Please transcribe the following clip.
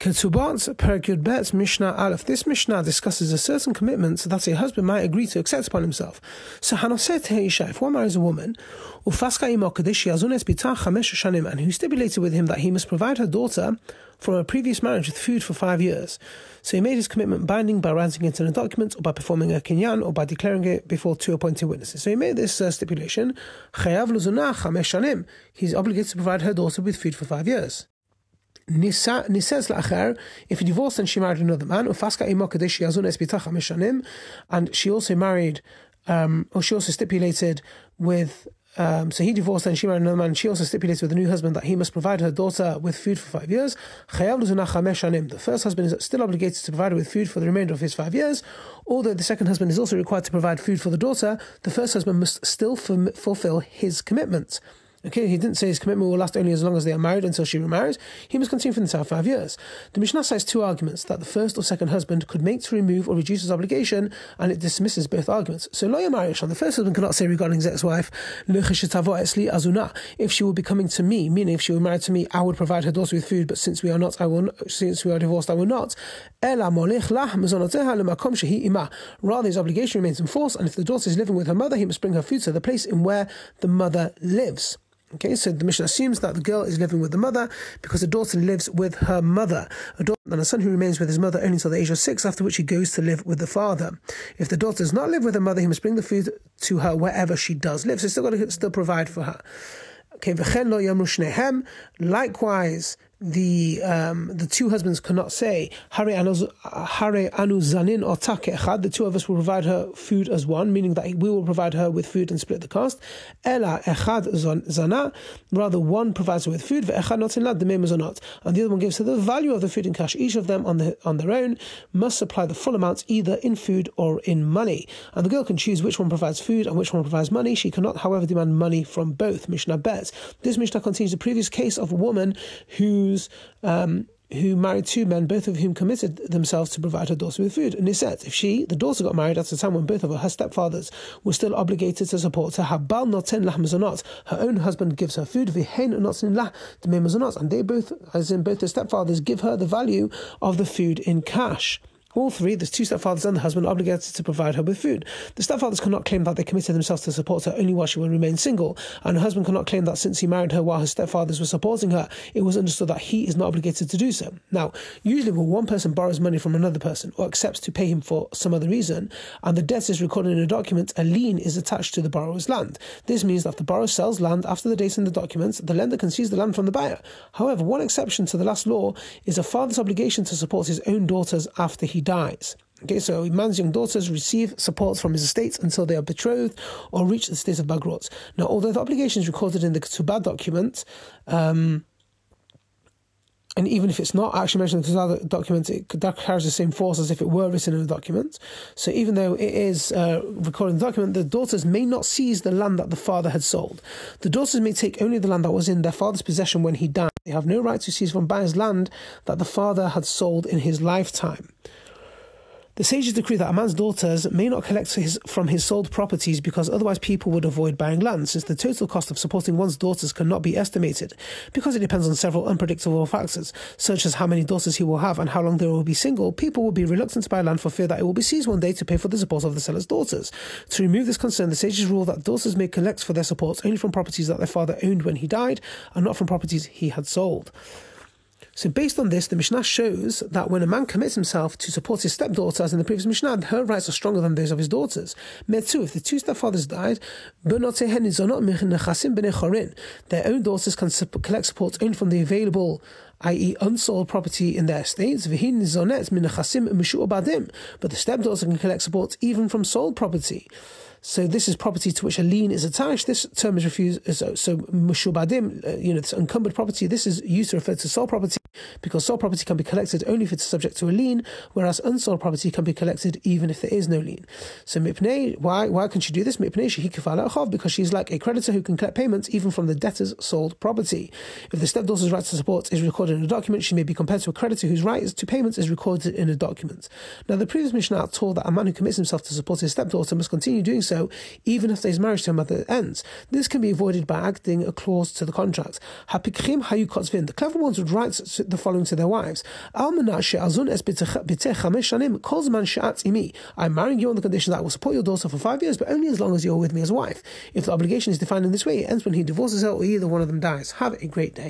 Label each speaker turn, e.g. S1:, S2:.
S1: Ketubot Perek Yud Bet Mishnah Aleph. This Mishnah discusses a certain commitment that a husband might agree to accept upon himself. So Hanoset Heisha, if one marries a woman, Ufaska Shanim, and who stipulated with him that he must provide her daughter from a previous marriage with food for five years. So he made his commitment binding by writing it in a document, or by performing a kinyan, or by declaring it before two appointed witnesses. So he made this uh, stipulation. He's obligated to provide her daughter with food for five years. Nises la'acher, if he divorced and she married another man, and she also married, um, or she also stipulated with um, so he divorced and she married another man. She also stipulated with the new husband that he must provide her daughter with food for five years. The first husband is still obligated to provide her with food for the remainder of his five years. Although the second husband is also required to provide food for the daughter, the first husband must still fulfill his commitment. Okay, he didn't say his commitment will last only as long as they are married until she remarries. He must continue for the entire five years. The Mishnah cites two arguments that the first or second husband could make to remove or reduce his obligation, and it dismisses both arguments. So, lawyer marriage on the first husband cannot say regarding his ex-wife, if she will be coming to me, meaning if she were married to me, I would provide her daughter with food, but since we are not, I will. Since we are divorced, I will not. Rather, his obligation remains in force, and if the daughter is living with her mother, he must bring her food to the place in where the mother lives. Okay, so the Mishnah assumes that the girl is living with the mother because the daughter lives with her mother. A daughter and a son who remains with his mother only until the age of six, after which he goes to live with the father. If the daughter does not live with her mother, he must bring the food to her wherever she does live. So he's still got to still provide for her. Okay, likewise, the um, the two husbands cannot say Hare anu zanin or echad. The two of us will provide her food as one, meaning that we will provide her with food and split the cost. Ela echad zana. Rather, one provides her with food. Ve'echad not in lad the not, and the other one gives her the value of the food in cash. Each of them on the on their own must supply the full amount either in food or in money. And the girl can choose which one provides food and which one provides money. She cannot, however, demand money from both. Mishnah bet. This Mishnah continues the previous case of a woman who who's um, who married two men, both of whom committed themselves to provide her daughter with food. And he said, if she, the daughter, got married at a time when both of her, her stepfathers were still obligated to support her, habal noten her own husband gives her food, vihen noten lah and they both, as in both the stepfathers, give her the value of the food in cash. All three, the two stepfathers and the husband, are obligated to provide her with food. The stepfathers cannot claim that they committed themselves to support her only while she will remain single, and the husband cannot claim that since he married her while his stepfathers were supporting her, it was understood that he is not obligated to do so. Now, usually when one person borrows money from another person or accepts to pay him for some other reason, and the debt is recorded in a document, a lien is attached to the borrower's land. This means that if the borrower sells land after the date in the documents, the lender can seize the land from the buyer. However, one exception to the last law is a father's obligation to support his own daughters after he dies. Okay, so a man's young daughters receive support from his estates until they are betrothed or reach the state of bagrut. Now, although the obligation is recorded in the ketubah document, um, and even if it's not actually mentioned in the document, it carries the same force as if it were written in the document. So even though it is uh, recorded in the document, the daughters may not seize the land that the father had sold. The daughters may take only the land that was in their father's possession when he died. They have no right to seize from buyer's land that the father had sold in his lifetime. The sages decree that a man's daughters may not collect his, from his sold properties because otherwise people would avoid buying land, since the total cost of supporting one's daughters cannot be estimated, because it depends on several unpredictable factors, such as how many daughters he will have and how long they will be single. People will be reluctant to buy land for fear that it will be seized one day to pay for the support of the seller's daughters. To remove this concern, the sages rule that daughters may collect for their support only from properties that their father owned when he died, and not from properties he had sold. So, based on this, the Mishnah shows that when a man commits himself to support his stepdaughter, as in the previous Mishnah, her rights are stronger than those of his daughters. Metzu, if the two stepfathers died, their own daughters can collect support only from the available i.e., unsold property in their estates. But the stepdaughter can collect support even from sold property. So this is property to which a lien is attached. This term is refused. So, so meshubadim, uh, you know, this encumbered property. This is used to refer to sold property because sold property can be collected only if it's subject to a lien, whereas unsold property can be collected even if there is no lien. So mipnei, why why can she do this? Mipnei shehikafala because she's like a creditor who can collect payments even from the debtor's sold property. If the stepdaughter's right to support is recorded in a document, she may be compared to a creditor whose right to payments is recorded in a document. Now, the previous Mishnah told that a man who commits himself to support his stepdaughter must continue doing so so, even if his marriage to her mother ends. This can be avoided by adding a clause to the contract. The clever ones would write the following to their wives: I'm marrying you on the condition that I will support your daughter for five years, but only as long as you're with me as a wife. If the obligation is defined in this way, it ends when he divorces her or either one of them dies. Have a great day.